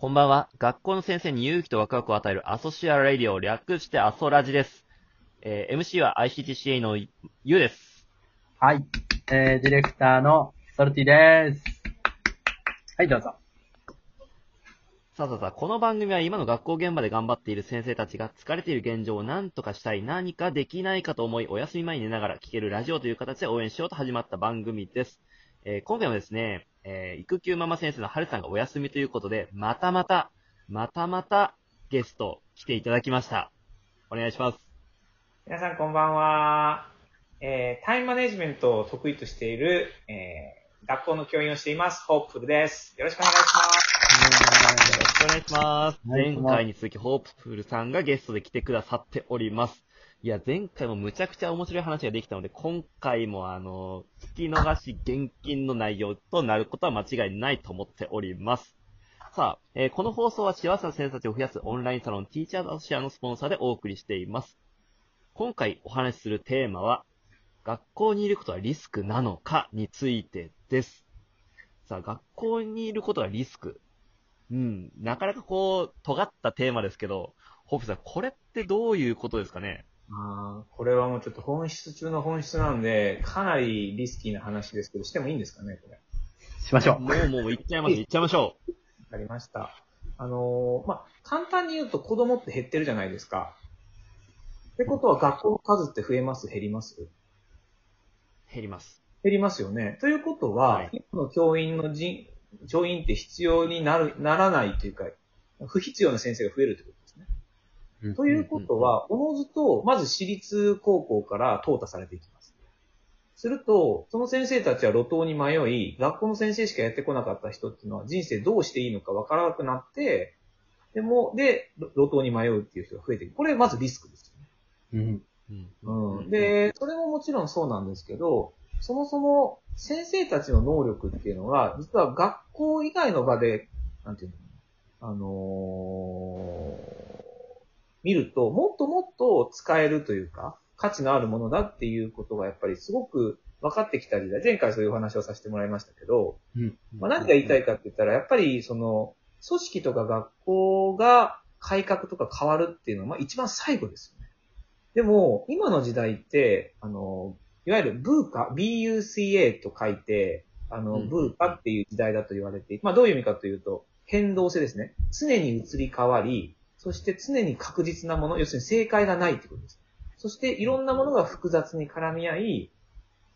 こんばんは。学校の先生に勇気とワクワクを与えるアソシアラディオ、略してアソラジです。えー MC は ICTCA のゆうです。はい。えー、ディレクターのソルティです。はい、どうぞ。さあさあさあ、この番組は今の学校現場で頑張っている先生たちが疲れている現状を何とかしたい、何かできないかと思い、お休み前に寝ながら聞けるラジオという形で応援しようと始まった番組です。えー今回もですね、えー育休ママ先生の春さんがお休みということで、またまた、またまたゲスト来ていただきました。お願いします。皆さんこんばんは。えータイムマネジメントを得意としている、えー学校の教員をしています、ホープフルです。よろしくお願いします。よろしくお願いします。お願いします前回に続き、ホープフルさんがゲストで来てくださっております。いや、前回もむちゃくちゃ面白い話ができたので、今回もあの、聞き逃し厳禁の内容となることは間違いないと思っております。さあ、えーこの放送は幸せな先生たちを増やすオンラインサロンティーチャーズアソシアのスポンサーでお送りしています。今回お話しするテーマは、学校にいることはリスクなのかについてです。さあ、学校にいることはリスク。うん、なかなかこう、尖ったテーマですけど、ホープさん、これってどういうことですかね？あーこれはもうちょっと本質中の本質なんで、かなりリスキーな話ですけど、してもいいんですかね、これ。しましょう。もうもう行っちゃいます、行っちゃいましょう。わかりました。あのーまあ、簡単に言うと子供って減ってるじゃないですか。ってことは学校の数って増えます？減ります？減ります。減りますよね。ということは、はい今の教員の人、教員って必要になる、ならないというか、不必要な先生が増えるということ。ということは、おのずと、まず私立高校から淘汰されていきます。すると、その先生たちは路頭に迷い、学校の先生しかやってこなかった人っていうのは人生どうしていいのかわからなくなって、でも、で、路路頭に迷うっていう人が増えていく。これまずリスクですよね。うん。うん。で、それももちろんそうなんですけど、そもそも先生たちの能力っていうのは、実は学校以外の場で、なんていうのあのー見ると、もっともっと使えるというか、価値のあるものだっていうことがやっぱりすごく分かってきた時代、前回そういうお話をさせてもらいましたけど、うん。まあ、何が言いたいかって言ったら、やっぱりその、組織とか学校が改革とか変わるっていうのは、まあ一番最後ですよね。でも、今の時代って、あの、いわゆるブーカ、BUCA と書いて、あの、うんブーカっていう時代だと言われていて、まあどういう意味かというと、変動性ですね。常に移り変わり、そして常に確実なもの、要するに正解がないってことです。そしていろんなものが複雑に絡み合い、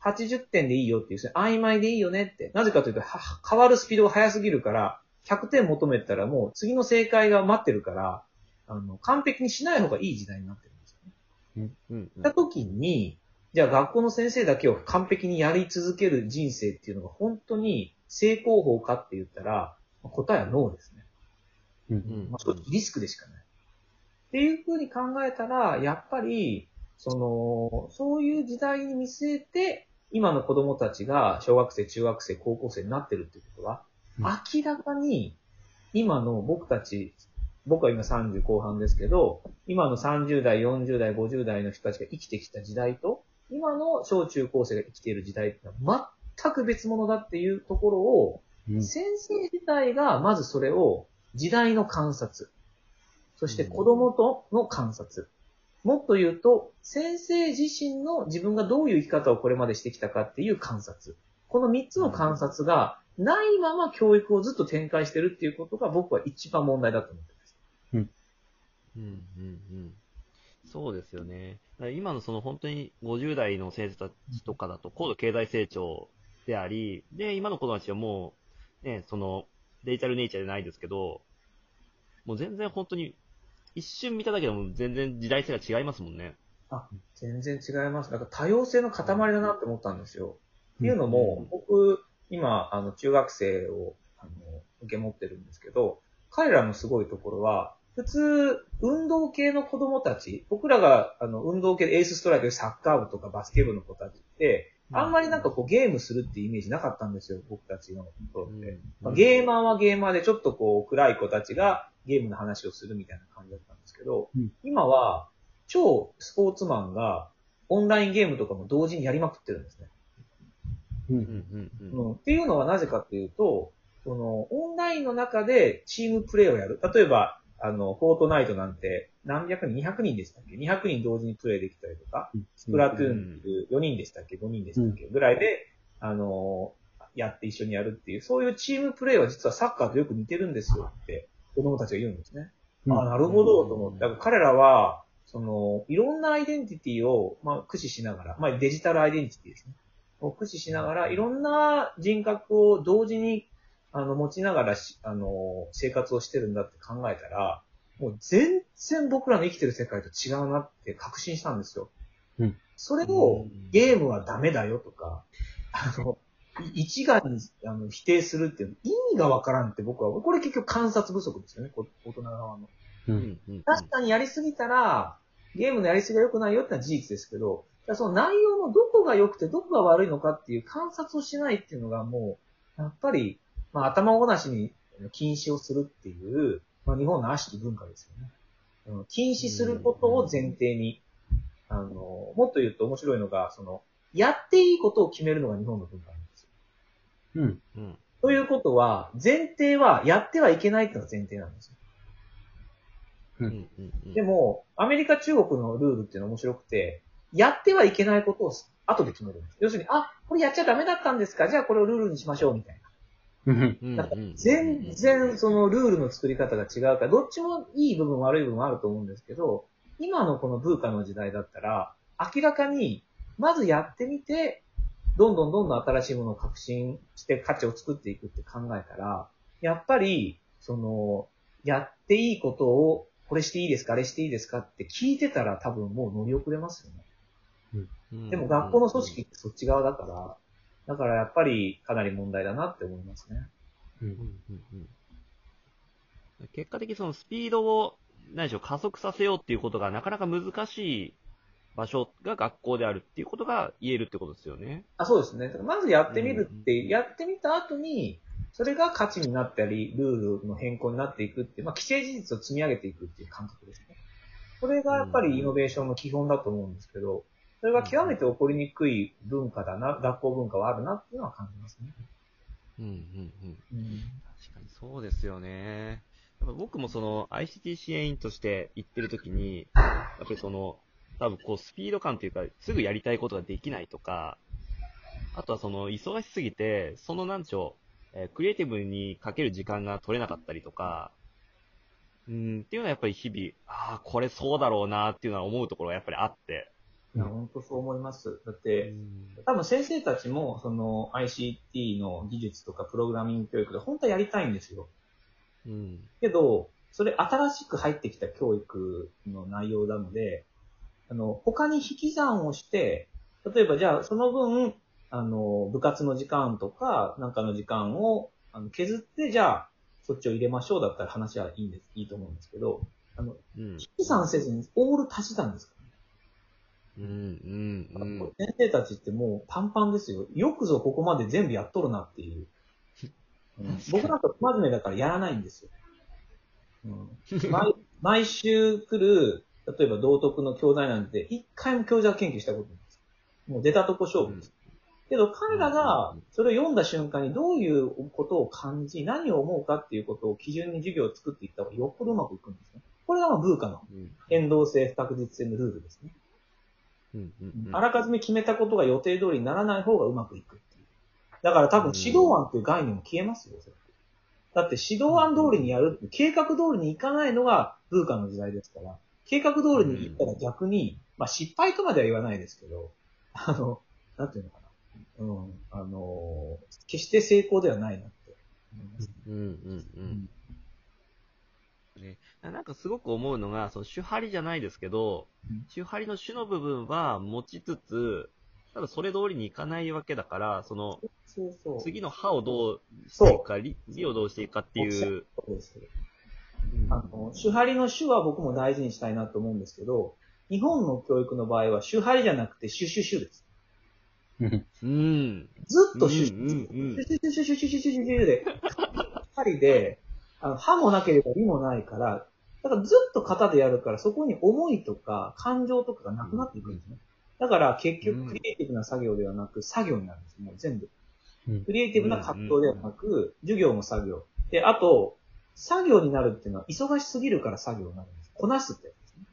80点でいいよっていう、曖昧でいいよねって。なぜかというと、は変わるスピードが速すぎるから、100点求めたらもう次の正解が待ってるから、あの、完璧にしない方がいい時代になってるんですよね。うんうんった時に、じゃあ学校の先生だけを完璧にやり続ける人生っていうのが本当に成功法かって言ったら、答えはノーですね。う。うんんまあ、リスクでしかない。っていうふうに考えたら、やっぱり、その、そういう時代に見据えて、今の子供たちが小学生、中学生、高校生になってるっていうことは、うん明らかに、今の僕たち、僕は今30後半ですけど、今の30代、40代、50代の人たちが生きてきた時代と、今の小中高生が生きている時代ってのは全く別物だっていうところを、うん。先生自体がまずそれを時代の観察、そして子供との観察、もっと言うと、先生自身の自分がどういう生き方をこれまでしてきたかっていう観察。この三つの観察がないまま教育をずっと展開してるっていうことが僕は一番問題だと思ってます。うんうんうんそうですよね。今のその本当に50代の先生たちとかだと高度経済成長であり、で、今の子供たちはもう、ね、そのデジタルネイチャーじゃないですけど、もう全然本当に一瞬見ただけでも全然時代性が違いますもんね。あ、全然違います。だから多様性の塊だなって思ったんですよ。っていうのうんも、僕、今、あの、中学生を、あの、受け持ってるんですけど、彼らのすごいところは、普通、運動系の子供たち、僕らが、あの、運動系でエースストライクでサッカー部とかバスケ部の子たちって、あんまりなんかこうゲームするっていうイメージなかったんですよ、僕たちの頃って。まあゲーマーはゲーマーでちょっとこう暗い子たちがゲームの話をするみたいな感じだったんですけど、うん今は超スポーツマンがオンラインゲームとかも同時にやりまくってるんですね。う。うんんうんうんうんっていうのはなぜかっていうと、その、オンラインの中でチームプレイをやる。例えば、あの、フォートナイトなんて何百人、200人でしたっけ ?200 人同時にプレイできたりとか、スプラトゥーン4人でしたっけ ?5 人でしたっけ？ぐらいで、あの、やって一緒にやるっていう、そういうチームプレイは実はサッカーとよく似てるんですよって子供たちが言うんですね。うんあなるほど、と思って。だから彼らは、その、いろんなアイデンティティを、まあ、駆使しながら、まあ、デジタルアイデンティティですね。を駆使しながら、いろんな人格を同時に、あの、持ちながらし、あの、生活をしてるんだって考えたら、もう全然僕らの生きてる世界と違うなって確信したんですよ。うんそれを、ゲームはダメだよとか、あの、い一概にあの否定するっていう意味がわからんって僕は、これ結局観察不足ですよね、こ大人側の。う。うんんうん確かにやりすぎたら、ゲームのやりすぎが良くないよってのは事実ですけど、その内容のどこが良くてどこが悪いのかっていう観察をしないっていうのがもう、やっぱり、まあ頭ごなしに禁止をするっていう、まあ日本の悪しき文化ですよね。うん禁止することを前提に、あの、もっと言うと面白いのが、その、やっていいことを決めるのが日本の文化なんですよ。うん。うんということは、前提はやってはいけないっていうのが前提なんですよ。うんうんうんでも、アメリカ、中国のルールっていうのは面白くて、やってはいけないことを後で決めるんです。要するに、あ、これやっちゃダメだったんですか？じゃあこれをルールにしましょう、みたいな。なんか全然そのルールの作り方が違うから、どっちもいい部分悪い部分あると思うんですけど、今のこのブーカの時代だったら、明らかに、まずやってみて、どんどんどんどん新しいものを革新して価値を作っていくって考えたら、やっぱり、その、やっていいことを、これしていいですかあれしていいですかって聞いてたら多分もう乗り遅れますよね。うん。でも学校の組織ってそっち側だから、だからやっぱりかなり問題だなって思いますね。う。うんんうんうん結果的にそのスピードを、何でしょう、加速させようっていうことがなかなか難しい場所が学校であるっていうことが言えるってことですよね。あそうですね。まずやってみるって、うんやってみた後に、それが価値になったり、ルールの変更になっていくっていう、まあ、既成事実を積み上げていくっていう感覚ですね。これがやっぱりイノベーションの基本だと思うんですけど、それが極めて起こりにくい文化だな、学校文化はあるなっていうのは感じますね。うんうんうん。うん。確かにそうですよね。やっぱ僕もその ICT 支援員として行ってる時に、やっぱりその、多分こうスピード感というか、すぐやりたいことができないとか、あとはその忙しすぎて、そのなんでしょう、えークリエイティブにかける時間が取れなかったりとか、うん、っていうのはやっぱり日々、ああ、これそうだろうなっていうのは思うところがやっぱりあって。いや、本当そう思います。だって、多分先生たちも、その ICT の技術とかプログラミング教育で本当はやりたいんですよ。うん。けど、それ新しく入ってきた教育の内容なので、あの、他に引き算をして、例えばじゃあその分、あの、部活の時間とか、なんかの時間をあの削って、じゃあ、そっちを入れましょうだったら話はいいんです、いいと思うんですけど、あの、うん。引き算せずにオール足し算です。うん。うん。うん。先生たちってもうパンパンですよ。よくぞここまで全部やっとるなっていう。うん僕なんか不真面目だからやらないんですよ。うん、毎毎週来る、例えば道徳の教材なんて、一回も教材研究したことないです。もう出たとこ勝負です。けど彼らがそれを読んだ瞬間にどういうことを感じ、何を思うかっていうことを基準に授業を作っていった方がよっぽどうまくいくんですね。これがまあブーカのうん。変動性、不確実性のルールですね。うん。うん。あらかじめ決めたことが予定通りにならない方がうまくいくっていう。だから多分指導案っていう概念も消えますよ、それだって指導案通りにやる計画通りにいかないのがブーカの時代ですから、計画通りにいったら逆に、まあ失敗とまでは言わないですけど、あの、なんていうのかな。うん、あの、決して成功ではないなって思います。うん。うん。うん。ね、なんかすごく思うのが、その手張りじゃないですけどうん、手張りの手の部分は持ちつつ、ただそれ通りにいかないわけだから、その、そうそう。次の歯をどうしていくか、理理をどうしていくかっていう。そうです。あの、手張りの手は僕も大事にしたいなと思うんですけど、日本の教育の場合は手張りじゃなくてシュシュシュです。うん。うん。ずっとシュシュシュシュシュシュシュシュシュシュシュで、針で、あの歯もなければ理もないから、だからずっと型でやるから、そこに思いとか感情とかがなくなっていくんですね。だから結局クリエイティブな作業ではなく作業になるんです、もう全部。うんクリエイティブな活動ではなく、授業も作業。で、あと、作業になるっていうのは忙しすぎるから作業になるんです。こなすってやつですね。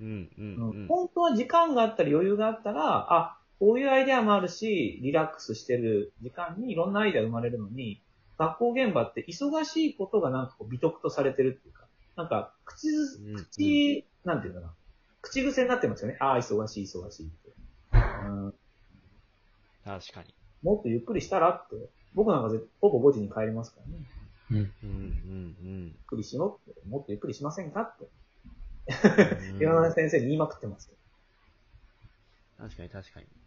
うん、うん、うん。本当は時間があったり余裕があったら、あ、こういうアイデアもあるし、リラックスしてる時間にいろんなアイデア生まれるのに、学校現場って忙しいことがなんかこう美徳とされてるっていうか、なんか口ず、うん口、なんていうのかな。口癖になってますよね。ああ、忙しい、忙しいって。うん確かに。もっとゆっくりしたらって。僕なんかぜほぼ5時に帰りますからね。うん。うん、うん、ゆっくりしようって。もっとゆっくりしませんかって。うん。岩根先生に言いまくってますけど。確かに確かにうん。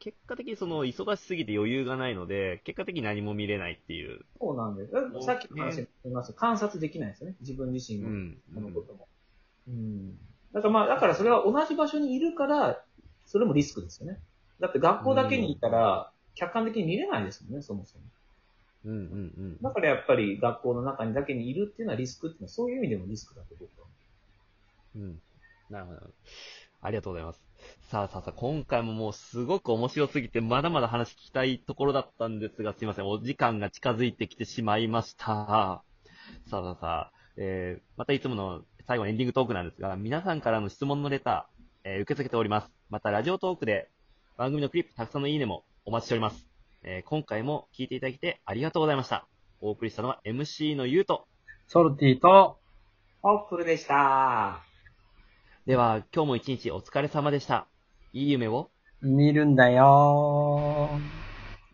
結果的にその忙しすぎて余裕がないので、結果的に何も見れないっていう。そうなんです。さっきの話に言いました観察できないですよね。自分自身のうん。このことも。うん。だからまあ、だからそれは同じ場所にいるから、それもリスクですよね。だって学校だけにいたら、客観的に見れないですもんね、そもそも。うん、うん、うん。だからやっぱり学校の中にだけにいるっていうのはリスクっていうのは、そういう意味でもリスクだと僕は。うん。なるほど。ありがとうございます。さあさあさあ、今回ももうすごく面白すぎて、まだまだ話聞きたいところだったんですが、すいません。お時間が近づいてきてしまいました。さあさあさあ、えー、またいつもの最後のエンディングトークなんですが、皆さんからの質問のレター、えー受け付けております。また、ラジオトークで番組のクリップたくさんのいいねもお待ちしております。えー今回も聞いていただきてありがとうございました。お送りしたのは MC のゆうと、ソルティと、ホップルでした。では、今日も一日お疲れ様でした。いい夢を。見るんだよー。